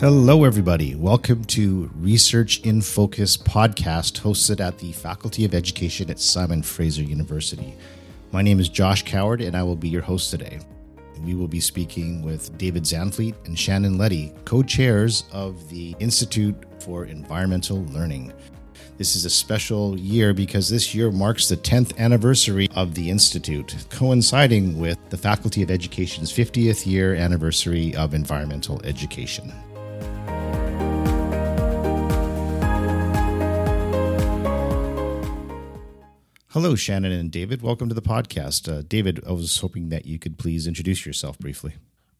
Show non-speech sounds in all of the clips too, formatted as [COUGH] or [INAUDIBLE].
Hello, everybody. Welcome to Research in Focus podcast hosted at the Faculty of Education at Simon Fraser University. My name is Josh Coward, and I will be your host today. We will be speaking with David Zandvliet and Shannon Leddy, co chairs of the Institute for Environmental Learning. This is a special year because this year marks the 10th anniversary of the Institute, coinciding with the Faculty of Education's 50th year anniversary of environmental education. Hello, Shannon and David. Welcome to the podcast. Uh, David, I was hoping that you could please introduce yourself briefly.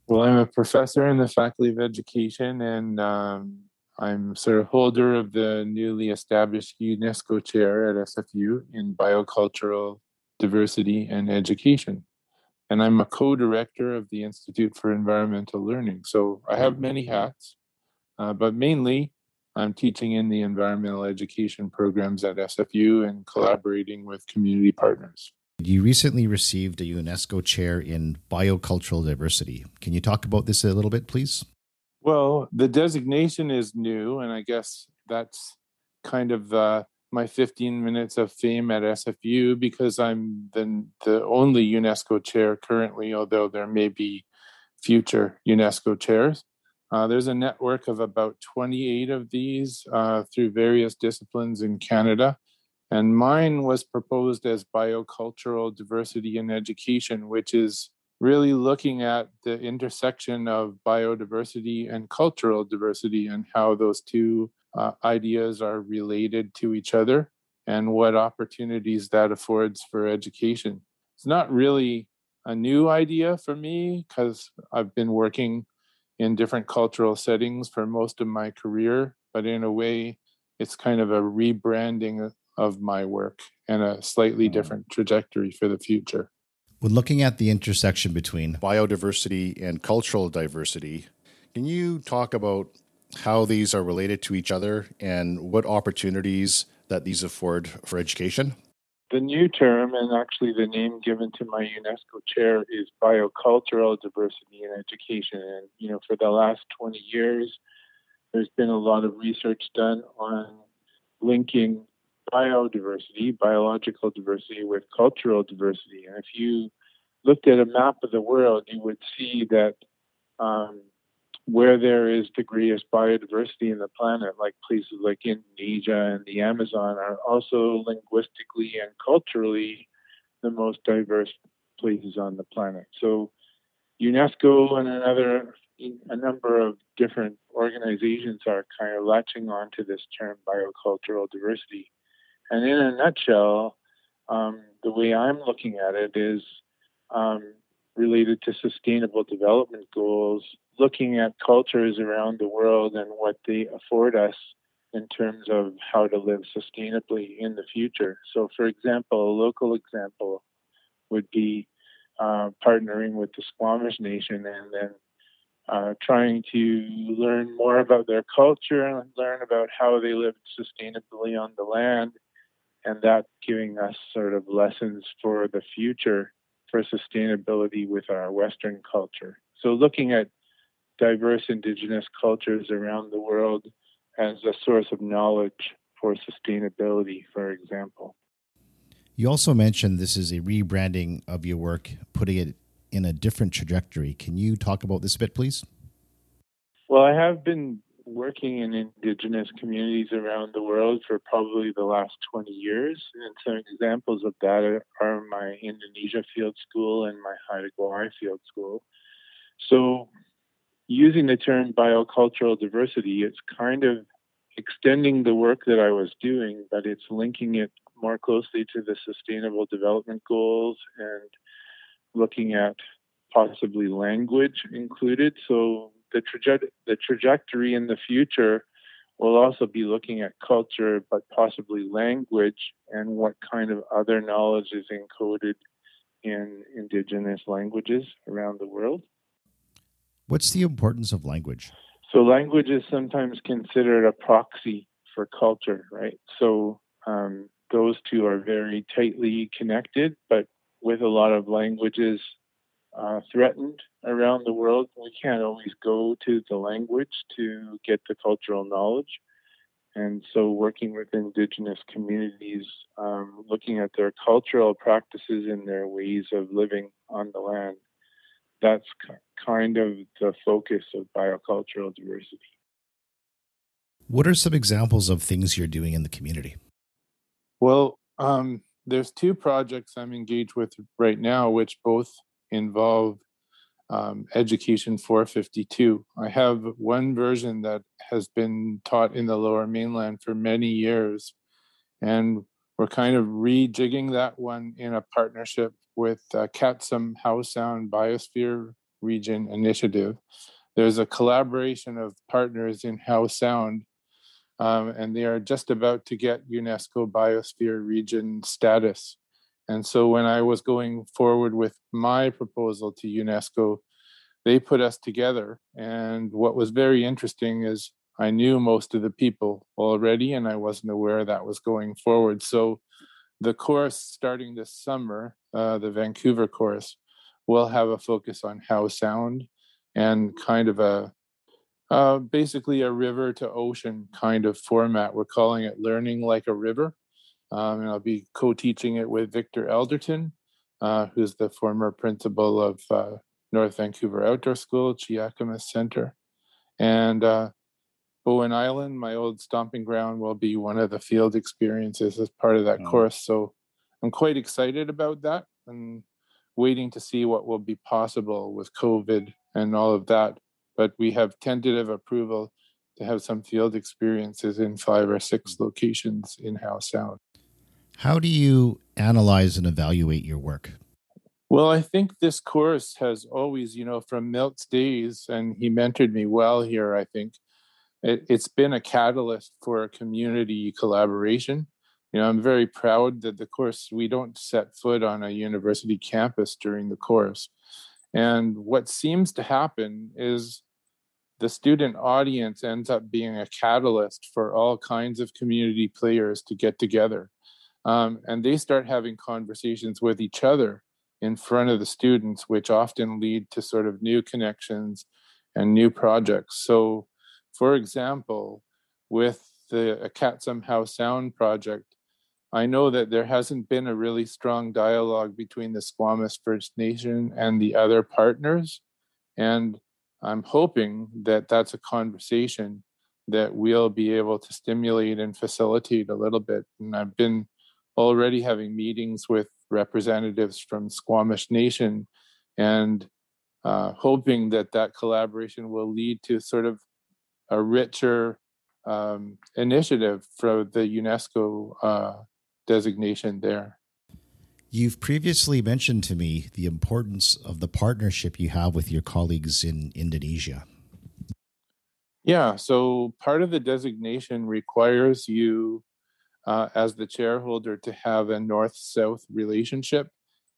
Well, I'm a professor in the Faculty of Education, and um, I'm sort of holder of the newly established UNESCO chair at SFU in biocultural diversity and education. And I'm a co director of the Institute for Environmental Learning. So I have many hats, uh, but mainly I'm teaching in the environmental education programs at SFU and collaborating with community partners. You recently received a UNESCO chair in biocultural diversity. Can you talk about this a little bit, please? Well, the designation is new, and I guess that's kind of uh, my 15 minutes of fame at SFU because I'm the, the only UNESCO chair currently, although there may be future UNESCO chairs. Uh, there's a network of about 28 of these uh, through various disciplines in Canada. And mine was proposed as biocultural diversity in education, which is really looking at the intersection of biodiversity and cultural diversity and how those two uh, ideas are related to each other and what opportunities that affords for education. It's not really a new idea for me because I've been working in different cultural settings for most of my career, but in a way, it's kind of a rebranding of my work and a slightly mm-hmm. different trajectory for the future. When looking at the intersection between biodiversity and cultural diversity, can you talk about how these are related to each other and what opportunities that these afford for education? The new term, and actually the name given to my UNESCO chair, is biocultural diversity in education. And you know, for the last 20 years, there's been a lot of research done on linking biodiversity, biological diversity, with cultural diversity. And if you looked at a map of the world, you would see that um, where there is the greatest biodiversity in the planet, like places like Indonesia and the Amazon, are also linguistically and culturally the most diverse places on the planet. So, UNESCO and another a number of different organizations are kind of latching on to this term biocultural diversity. And in a nutshell, um, the way I'm looking at it is um, related to sustainable development goals looking at cultures around the world and what they afford us in terms of how to live sustainably in the future. So, for example, a local example would be uh, partnering with the Squamish Nation and then uh, trying to learn more about their culture and learn about how they lived sustainably on the land, and that giving us sort of lessons for the future for sustainability with our Western culture. So, looking at diverse indigenous cultures around the world as a source of knowledge for sustainability, for example. You also mentioned this is a rebranding of your work, putting it in a different trajectory. Can you talk about this a bit, please? Well, I have been working in indigenous communities around the world for probably the last 20 years. And some examples of that are my Indonesia field school and my Haida Gwaii field school. So using the term biocultural diversity, it's kind of extending the work that I was doing, but it's linking it more closely to the sustainable development goals and looking at possibly language included. So the, traje- the trajectory in the future will also be looking at culture, but possibly language and what kind of other knowledge is encoded in indigenous languages around the world. What's the importance of language? So, language is sometimes considered a proxy for culture, right? So, um, those two are very tightly connected, but with a lot of languages, uh, threatened around the world. We can't always go to the language to get the cultural knowledge. And so, working with Indigenous communities, um, looking at their cultural practices and their ways of living on the land, that's kind of the focus of biocultural diversity. What are some examples of things you're doing in the community? Well, um, there's two projects I'm engaged with right now, which both involve um, Education 452. I have one version that has been taught in the lower mainland for many years, and we're kind of rejigging that one in a partnership with uh, Qatsum Howe Sound Biosphere Region Initiative. There's a collaboration of partners in Howe Sound um, and they are just about to get UNESCO Biosphere Region status. And so when I was going forward with my proposal to UNESCO, they put us together. And what was very interesting is I knew most of the people already, and I wasn't aware that was going forward. So the course starting this summer, uh, the Vancouver course, will have a focus on Howe Sound and kind of a uh, basically a river to ocean kind of format. We're calling it Learning Like a River. Um, and I'll be co teaching it with Victor Elderton, uh, who's the former principal of uh, North Vancouver Outdoor School, Cheakamus Center. And uh, Bowen Island, my old stomping ground, will be one of the field experiences as part of that oh. course. So I'm quite excited about that and waiting to see what will be possible with COVID and all of that but we have tentative approval to have some field experiences in five or six locations in Howe Sound. How do you analyze and evaluate your work? Well, I think this course has always, you know, from Milt's days, and he mentored me well here, I think, it, has been a catalyst for community collaboration. You know, I'm very proud that the course, we don't set foot on a university campus during the course. And what seems to happen is the student audience ends up being a catalyst for all kinds of community players to get together. Um, and they start having conversations with each other in front of the students, which often lead to sort of new connections and new projects. So, for example, with the Qatsum Howe Sound project, I know that there hasn't been a really strong dialogue between the Squamish First Nation and the other partners. And I'm hoping that that's a conversation that we'll be able to stimulate and facilitate a little bit. And I've been already having meetings with representatives from Squamish Nation and uh, hoping that that collaboration will lead to sort of a richer um, initiative for the UNESCO uh, designation there. You've previously mentioned to me the importance of the partnership you have with your colleagues in Indonesia. Yeah, so part of the designation requires you, uh, as the chairholder, to have a north south relationship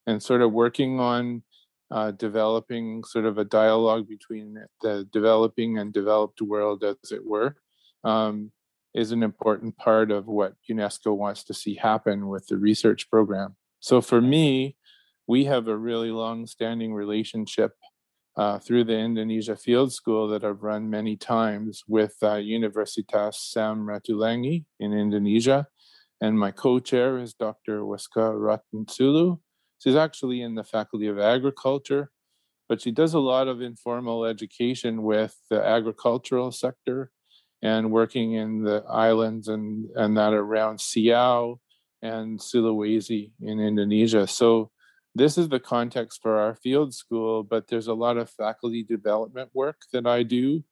and sort of working on uh, developing sort of a dialogue between the developing and developed world, as it were, um, is an important part of what UNESCO wants to see happen with the research program. So for me, we have a really long standing relationship uh, through the Indonesia Field School that I've run many times with uh, Universitas Sam Ratulangi in Indonesia. And my co chair is Dr. Weska Ratansulu. She's actually in the Faculty of Agriculture, but she does a lot of informal education with the agricultural sector and working in the islands and, and that around Siau and Sulawesi in Indonesia. So this is the context for our field school, but there's a lot of faculty development work that I do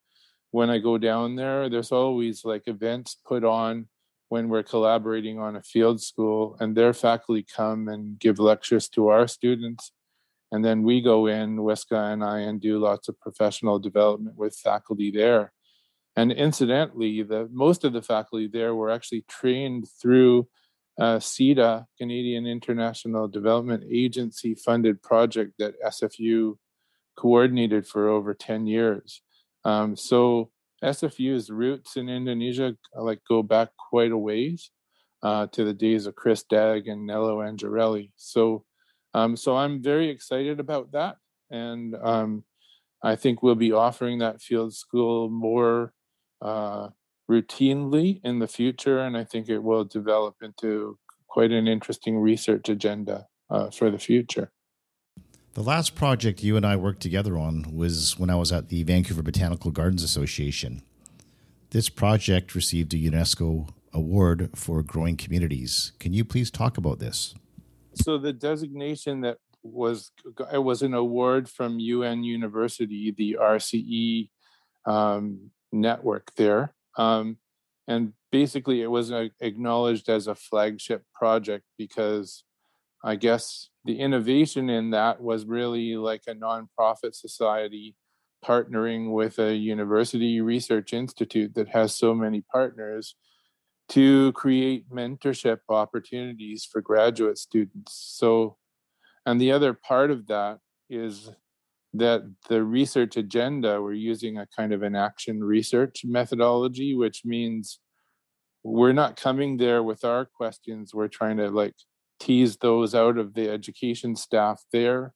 when I go down there. There's always like events put on when we're collaborating on a field school, and their faculty come and give lectures to our students. And then we go in, Weska and I, and do lots of professional development with faculty there. And incidentally, the most of the faculty there were actually trained through uh, CIDA, Canadian International Development Agency funded project that SFU coordinated for over 10 years. Um, so SFU's roots in Indonesia uh, like go back quite a ways uh, to the days of Chris Dagg and Nello Angerilli. So, um, so I'm very excited about that. and um, I think we'll be offering that field school more uh, routinely in the future, and I think it will develop into quite an interesting research agenda uh, for the future. The last project you and I worked together on was when I was at the Vancouver Botanical Gardens Association. This project received a UNESCO award for growing communities. Can you please talk about this? So the designation that was it was an award from UN University, the RCE um, network there, um, and basically it was acknowledged as a flagship project because I guess the innovation in that was really like a nonprofit society partnering with a university research institute that has so many partners to create mentorship opportunities for graduate students. So, and the other part of that is that the research agenda, we're using a kind of an action research methodology, which means we're not coming there with our questions. We're trying to like tease those out of the education staff there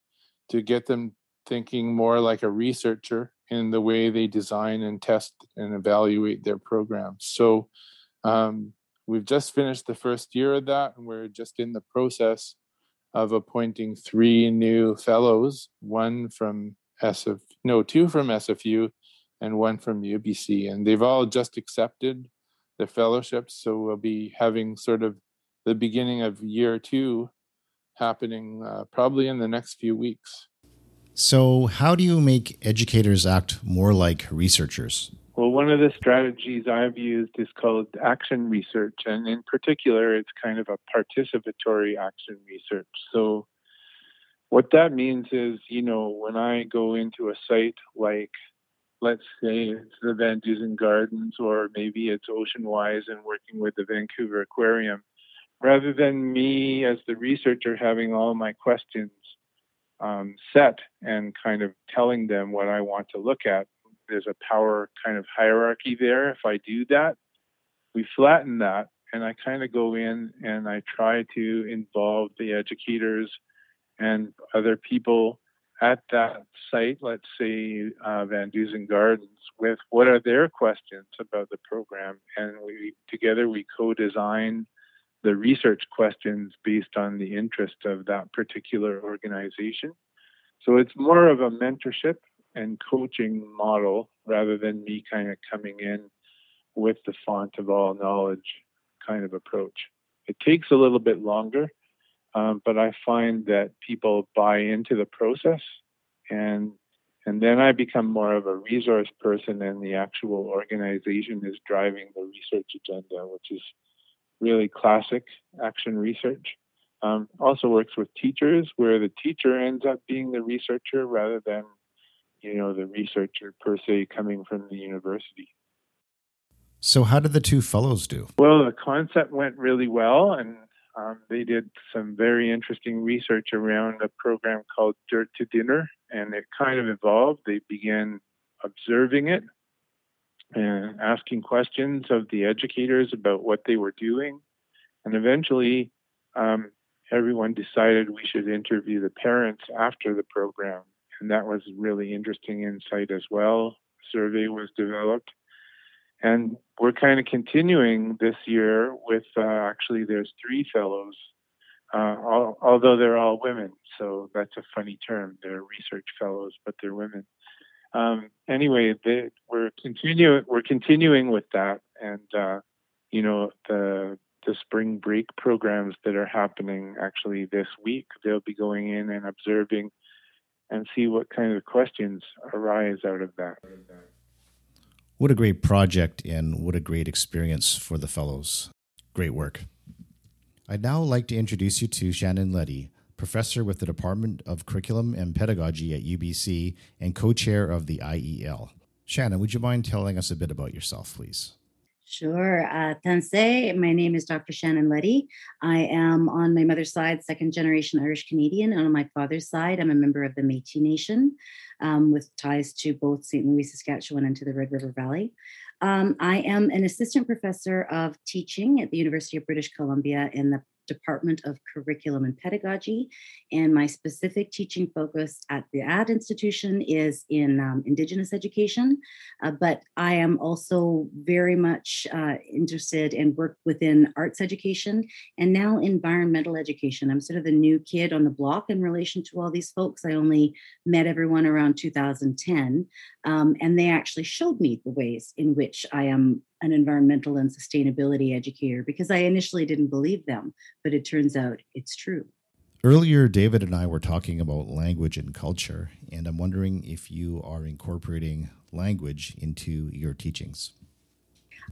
to get them thinking more like a researcher in the way they design and test and evaluate their programs. So um, we've just finished the first year of that, and we're just in the process of appointing three new fellows, one from SF, no, two from SFU and one from UBC. And they've all just accepted the fellowships. So we'll be having sort of the beginning of year two happening uh, probably in the next few weeks. So, how do you make educators act more like researchers? Well, one of the strategies I've used is called action research. And in particular, it's kind of a participatory action research. So, what that means is, you know, when I go into a site like, let's say it's the VanDusen Gardens or maybe it's Oceanwise and working with the Vancouver Aquarium, rather than me as the researcher having all my questions um, set and kind of telling them what I want to look at. There's a power kind of hierarchy there. If I do that, we flatten that, and I kind of go in and I try to involve the educators and other people at that site, let's say uh, VanDusen Gardens, with what are their questions about the program, and we together we co-design the research questions based on the interest of that particular organization. So it's more of a mentorship and coaching model rather than me kind of coming in with the font of all knowledge kind of approach. It takes a little bit longer, um, but I find that people buy into the process and and then I become more of a resource person and the actual organization is driving the research agenda, which is really classic action research. Um, also works with teachers where the teacher ends up being the researcher rather than, you know, the researcher per se coming from the university. So, how did the two fellows do? Well, the concept went really well, and um, they did some very interesting research around a program called Dirt to Dinner, and it kind of evolved. They began observing it and asking questions of the educators about what they were doing. And eventually, um, everyone decided we should interview the parents after the program. And that was really interesting insight as well. Survey was developed. And we're kind of continuing this year with uh, actually, there's three fellows, uh, all, although they're all women. So that's a funny term. They're research fellows, but they're women um, anyway, we're continuing we're continuing with that, and uh, you know the the spring break programs that are happening actually this week. They'll be going in and observing and see what kind of questions arise out of that. What a great project and what a great experience for the fellows. Great work. I'd now like to introduce you to Shannon Leddy, professor with the Department of Curriculum and Pedagogy at UBC and co chair of the IEL. Shannon, would you mind telling us a bit about yourself, please? Sure. Uh, my name is Dr. Shannon Leddy. I am on my mother's side, second generation Irish Canadian, and on my father's side, I'm a member of the Metis Nation um, with ties to both St. Louis, Saskatchewan, and to the Red River Valley. Um, I am an assistant professor of teaching at the University of British Columbia in the Department of Curriculum and Pedagogy. And my specific teaching focus at the AD institution is in um, Indigenous education. Uh, but I am also very much uh, interested and work within arts education and now environmental education. I'm sort of the new kid on the block in relation to all these folks. I only met everyone around 2010, um, and they actually showed me the ways in which I am an environmental and sustainability educator because I initially didn't believe them, but it turns out it's true. Earlier, David and I were talking about language and culture, and I'm wondering if you are incorporating language into your teachings.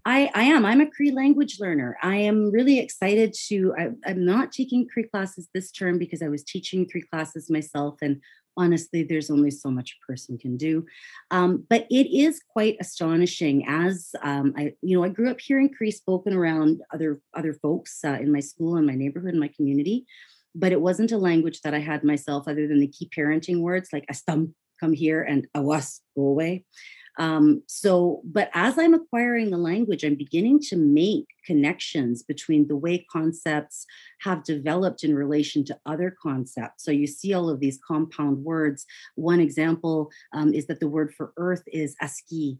I, I am. I'm a Cree language learner. I am really excited to. I, am not taking Cree classes this term because I was teaching Cree classes myself, and honestly, there's only so much a person can do. Um, but it is quite astonishing. As um, I, you know, I grew up hearing Cree spoken around other other folks uh, in my school, in my neighborhood, in my community. But it wasn't a language that I had myself, other than the key parenting words like "astum," come here, and "awas," go away. Um, so, but as I'm acquiring the language, I'm beginning to make connections between the way concepts have developed in relation to other concepts. So you see all of these compound words. One example um, is that the word for earth is aski,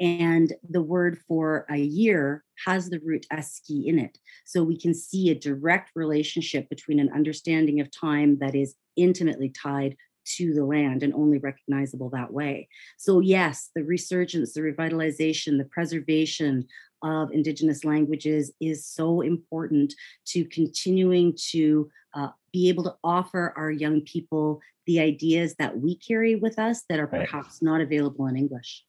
and the word for a year has the root aski in it. So we can see a direct relationship between an understanding of time that is intimately tied to the land and only recognizable that way. So, yes, the resurgence, the revitalization, the preservation of Indigenous languages is so important to continuing to uh, be able to offer our young people the ideas that we carry with us that are perhaps not available in English.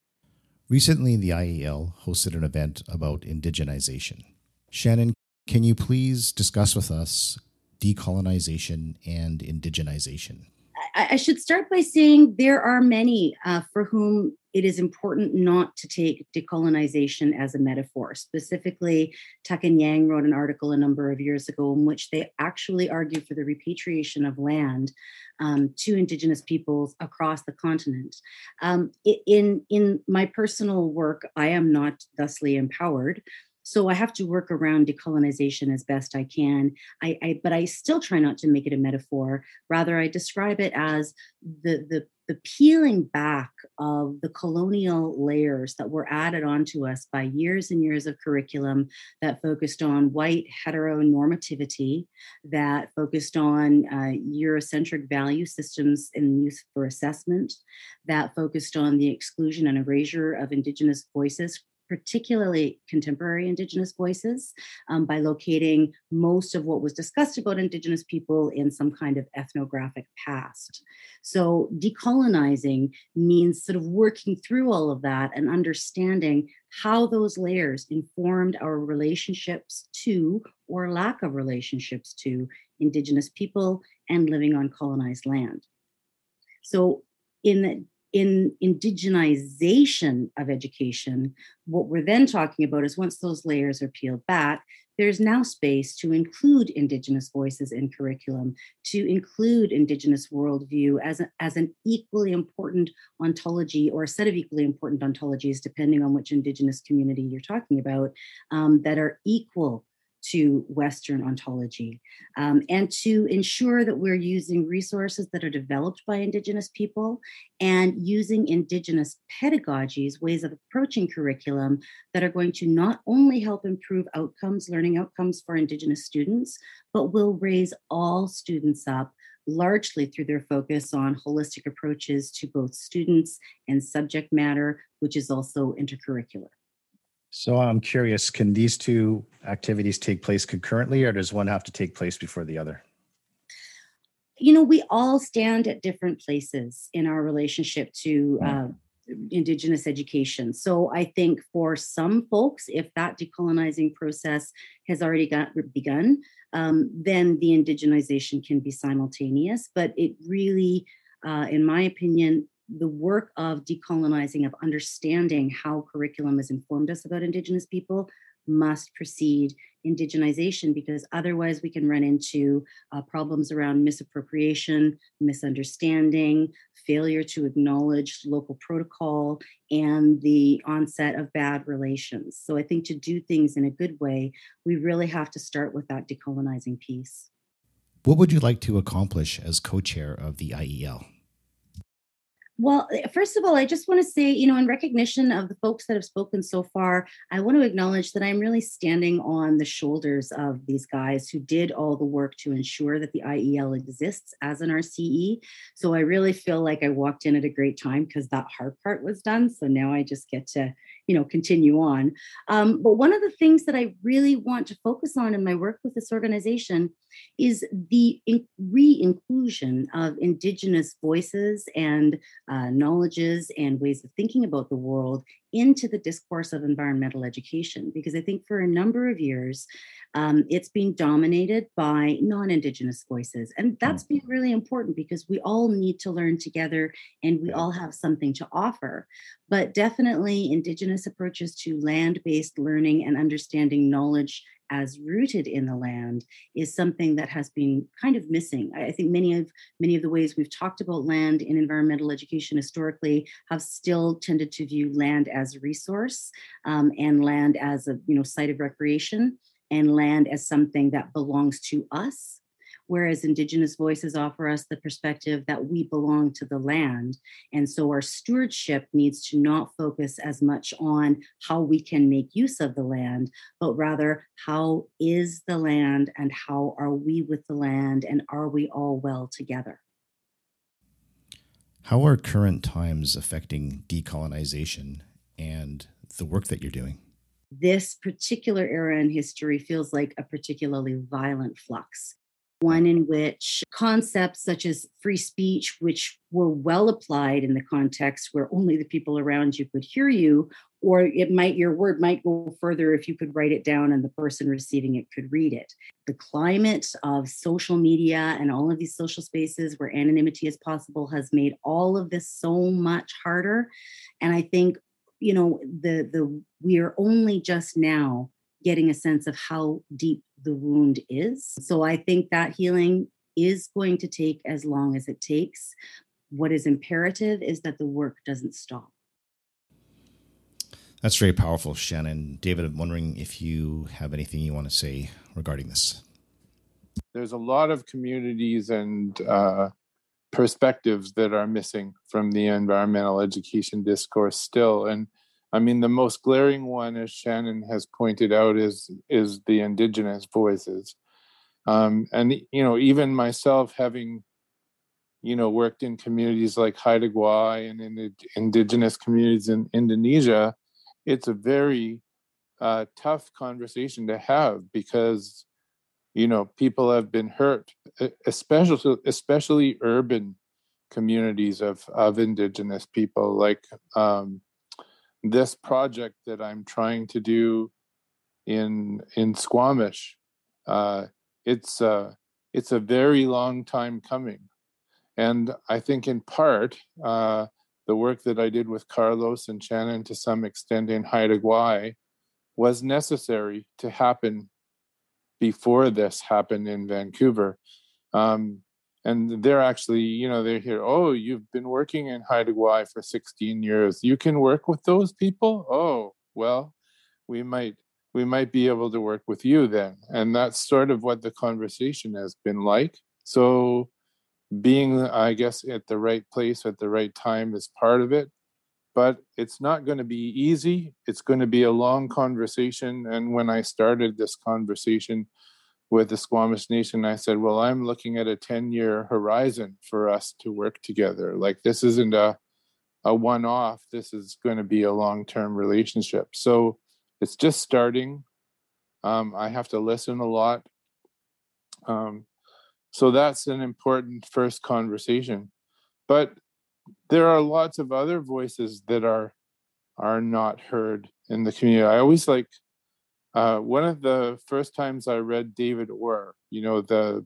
Recently, the IEL hosted an event about indigenization. Shannon, can you please discuss with us decolonization and indigenization? I, should start by saying there are many uh, for whom it is important not to take decolonization as a metaphor. Specifically, Tuck and Yang wrote an article a number of years ago in which they actually argue for the repatriation of land um, to Indigenous peoples across the continent. Um, in in my personal work, I am not thusly empowered. So I have to work around decolonization as best I can. I, I, but I still try not to make it a metaphor. Rather, I describe it as the the the peeling back of the colonial layers that were added onto us by years and years of curriculum that focused on white heteronormativity, that focused on uh, Eurocentric value systems in use for assessment, that focused on the exclusion and erasure of Indigenous voices, particularly contemporary Indigenous voices, um, by locating most of what was discussed about Indigenous people in some kind of ethnographic past. So, decolonizing means sort of working through all of that and understanding how those layers informed our relationships to or lack of relationships to Indigenous people and living on colonized land. So, in in indigenization of education, what we're then talking about is once those layers are peeled back, there's now space to include Indigenous voices in curriculum, to include Indigenous worldview as, a, as an equally important ontology or a set of equally important ontologies, depending on which Indigenous community you're talking about, um, that are equal to Western ontology um, and to ensure that we're using resources that are developed by Indigenous people and using Indigenous pedagogies, ways of approaching curriculum that are going to not only help improve outcomes, learning outcomes for Indigenous students, but will raise all students up largely through their focus on holistic approaches to both students and subject matter, which is also intercurricular. So I'm curious, can these two activities take place concurrently or does one have to take place before the other? You know, we all stand at different places in our relationship to uh, Indigenous education. So I think for some folks, if that decolonizing process has already got, begun, um, then the indigenization can be simultaneous. But it really, uh, in my opinion, the work of decolonizing, of understanding how curriculum has informed us about Indigenous people, must precede indigenization because otherwise we can run into uh, problems around misappropriation, misunderstanding, failure to acknowledge local protocol, and the onset of bad relations. So I think to do things in a good way, we really have to start with that decolonizing piece. What would you like to accomplish as co chair of the IEL? Well, eh, first of all, I just want to say, you know, in recognition of the folks that have spoken so far, I want to acknowledge that I'm really standing on the shoulders of these guys who did all the work to ensure that the IEL exists as an RCE. So I really feel like I walked in at a great time because that hard part was done. So now I just get to, you know, continue on. Um, but one of the things that I really want to focus on in my work with this organization is the re inclusion of Indigenous voices and uh, knowledges and ways of thinking about the world into the discourse of environmental education. Because I think for a number of years, um, it's been dominated by non Indigenous voices. And that's been really important because we all need to learn together and we all have something to offer. But definitely, Indigenous approaches to land based learning and understanding knowledge as rooted in the land is something that has been kind of missing. I think many of many of the ways we've talked about land in environmental education historically have still tended to view land as a resource um, and land as a you know site of recreation and land as something that belongs to us whereas Indigenous voices offer us the perspective that we belong to the land. And so our stewardship needs to not focus as much on how we can make use of the land, but rather how is the land and how are we with the land and are we all well together? How are current times affecting decolonization and the work that you're doing? This particular era in history feels like a particularly violent flux one in which concepts such as free speech, which were well applied in the context where only the people around you could hear you, or it might your word might go further if you could write it down and the person receiving it could read it. The climate of social media and all of these social spaces where anonymity is possible has made all of this so much harder. And I think, you know, the the we are only just now getting a sense of how deep the wound is. So I think that healing is going to take as long as it takes. What is imperative is that the work doesn't stop. That's very powerful, Shannon. David, I'm wondering if you have anything you want to say regarding this. There's a lot of communities and uh, perspectives that are missing from the environmental education discourse still. And I mean, the most glaring one, as Shannon has pointed out, is is the indigenous voices, um, and you know, even myself having, you know, worked in communities like Haida Gwaii and in indigenous communities in Indonesia, it's a very uh, tough conversation to have because, you know, people have been hurt, especially especially urban communities of of indigenous people, like. Um, this project that I'm trying to do in in Squamish, uh, it's uh, it's a very long time coming, and I think in part uh, the work that I did with Carlos and Shannon to some extent in Haida Gwaii was necessary to happen before this happened in Vancouver. Um, and they're actually you know they're here oh you've been working in Haida for 16 years. You can work with those people? Oh well we might we might be able to work with you then. And that's sort of what the conversation has been like. So being i guess at the right place at the right time is part of it but it's not going to be easy. It's going to be a long conversation and when i started this conversation with the Squamish Nation, I said, Well, I'm looking at a 10 year horizon for us to work together. Like, this isn't a, a one off, this is going to be a long term relationship. So it's just starting. Um, I have to listen a lot. Um, so that's an important first conversation. But there are lots of other voices that are are not heard in the community. I always like uh, one of the first times I read David Orr, you know, the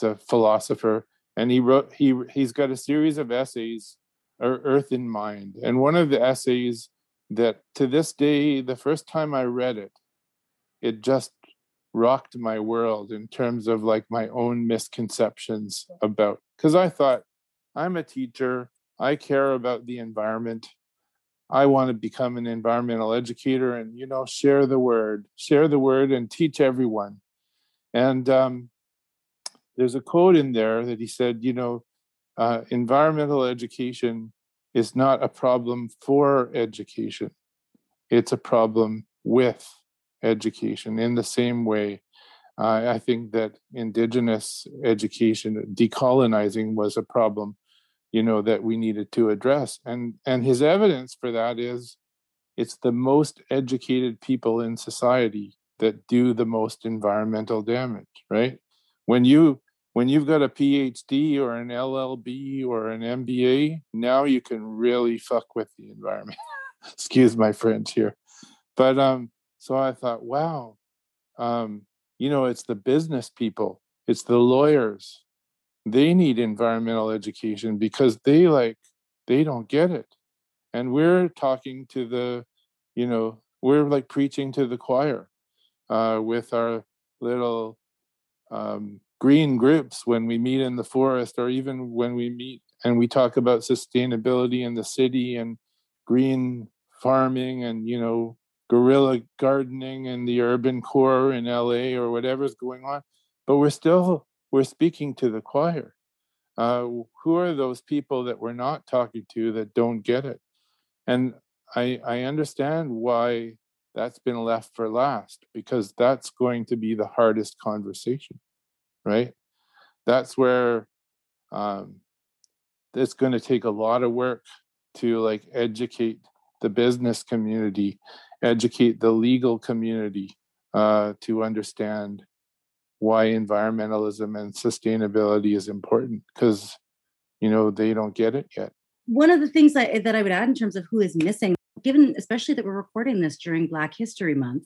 the philosopher, and he wrote he he's got a series of essays, Earth in Mind, and one of the essays that to this day, the first time I read it, it just rocked my world in terms of like my own misconceptions about because I thought I'm a teacher, I care about the environment. I want to become an environmental educator and you know share the word, share the word and teach everyone. And um, there's a quote in there that he said, you know, uh, environmental education is not a problem for education, it's a problem with education. In the same way, uh, I think that indigenous education, decolonizing, was a problem, you know, that we needed to address. And and his evidence for that is, it's the most educated people in society that do the most environmental damage. Right? When you when you've got a PhD or an LLB or an MBA, now you can really fuck with the environment. [LAUGHS] Excuse my French here. But um, so I thought, wow, um, you know, it's the business people, it's the lawyers. They need environmental education because they like they don't get it. And we're talking to the, you know, we're like preaching to the choir uh, with our little um, green groups when we meet in the forest or even when we meet and we talk about sustainability in the city and green farming and you know guerrilla gardening in the urban core in LA or whatever's going on but we're still we're speaking to the choir uh, who are those people that we're not talking to that don't get it and I, I understand why that's been left for last because that's going to be the hardest conversation right? That's where um, it's going to take a lot of work to like educate the business community, educate the legal community uh, to understand why environmentalism and sustainability is important because you know they don't get it yet. One of the things that, that I would add in terms of who is missing given especially that we're recording this during black history month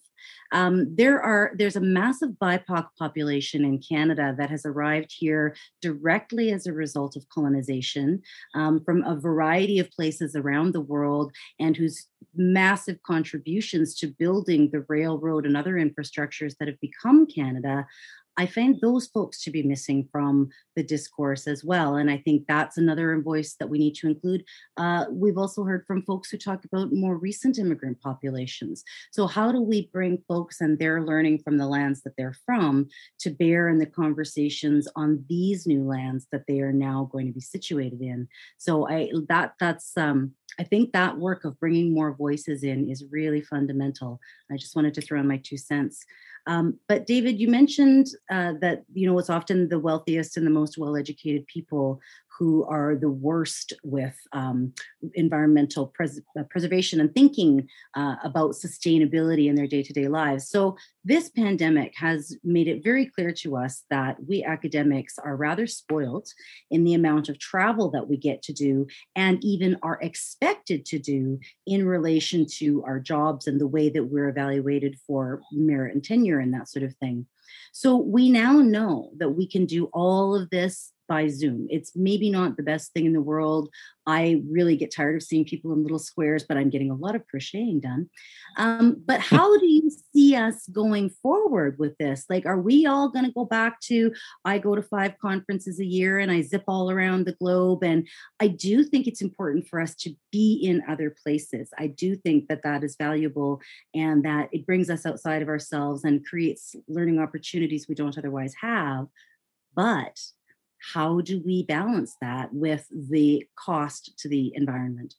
um, there are there's a massive bipoc population in canada that has arrived here directly as a result of colonization um, from a variety of places around the world and whose massive contributions to building the railroad and other infrastructures that have become canada I find those folks to be missing from the discourse as well. And I think that's another voice that we need to include. Uh, we've also heard from folks who talk about more recent immigrant populations. So, how do we bring folks and their learning from the lands that they're from to bear in the conversations on these new lands that they are now going to be situated in? So, I that that's um, I think that work of bringing more voices in is really fundamental. I just wanted to throw in my two cents. Um, but David, you mentioned uh, that you know it's often the wealthiest and the most well-educated people who are the worst with um, environmental pres- uh, preservation and thinking uh, about sustainability in their day to day lives. So, this pandemic has made it very clear to us that we academics are rather spoiled in the amount of travel that we get to do and even are expected to do in relation to our jobs and the way that we're evaluated for merit and tenure and that sort of thing. So we now know that we can do all of this by Zoom. It's maybe not the best thing in the world. I really get tired of seeing people in little squares, but I'm getting a lot of crocheting done. Um, but [LAUGHS] how do you see us going forward with this? Like, are we all going to go back to I go to five conferences a year and I zip all around the globe? And I do think it's important for us to be in other places. I do think that that is valuable and that it brings us outside of ourselves and creates learning opportunities we don't otherwise have. But how do we balance that with the cost to the environment?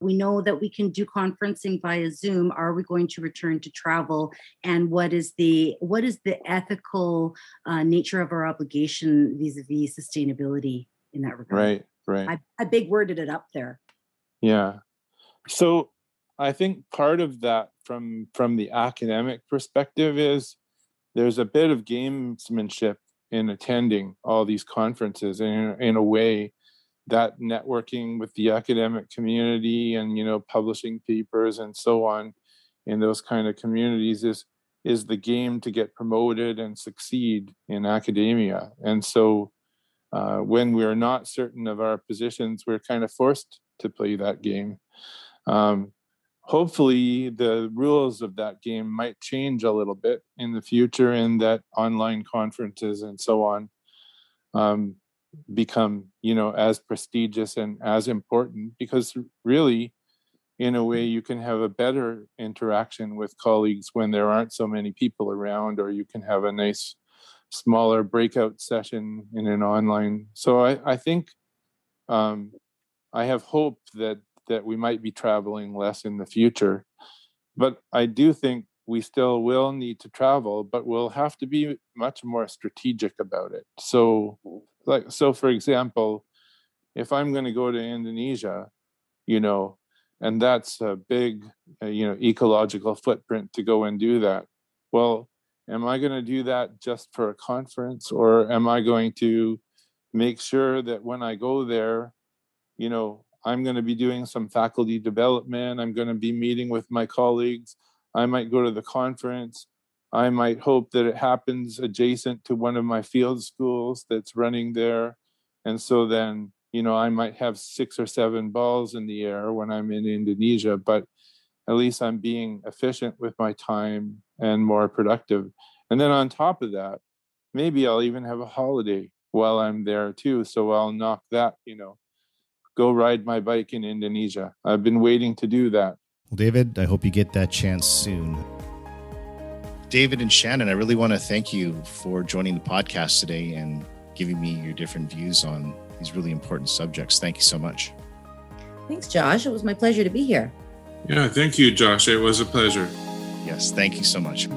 We know that we can do conferencing via Zoom. Are we going to return to travel? And what is the what is the ethical uh, nature of our obligation vis-a-vis sustainability in that regard? Right, right. I, I big worded it up there. Yeah. So I think part of that from from the academic perspective is there's a bit of gamesmanship in attending all these conferences and in, a way that networking with the academic community and you know publishing papers and so on in those kind of communities is is the game to get promoted and succeed in academia. And so uh, when we're not certain of our positions we're kind of forced to play that game. Um, hopefully the rules of that game might change a little bit in the future and that online conferences and so on um, become you know as prestigious and as important because really in a way you can have a better interaction with colleagues when there aren't so many people around or you can have a nice smaller breakout session in an online. So i, I think um, i have hope that that we might be traveling less in the future. But i do think we still will need to travel but we'll have to be much more strategic about it. So like so for example if i'm going to go to indonesia you know and that's a big uh, you know ecological footprint to go and do that well am i going to do that just for a conference or am i going to make sure that when i go there you know i'm going to be doing some faculty development i'm going to be meeting with my colleagues i might go to the conference i might hope that it happens adjacent to one of my field schools that's running there and so then you know, I might have six or seven balls in the air when I'm in Indonesia, but at least I'm being efficient with my time and more productive. And then on top of that, maybe I'll even have a holiday while I'm there too. So I'll knock that, you know, go ride my bike in Indonesia. I've been waiting to do that. Well, David, I hope you get that chance soon. David and Shannon, I really want to thank you for joining the podcast today and giving me your different views on these really important subjects. Thank you so much. Thanks, Josh. It was my pleasure to be here. Yeah, thank you, Josh. It was a pleasure. Yes, thank you so much.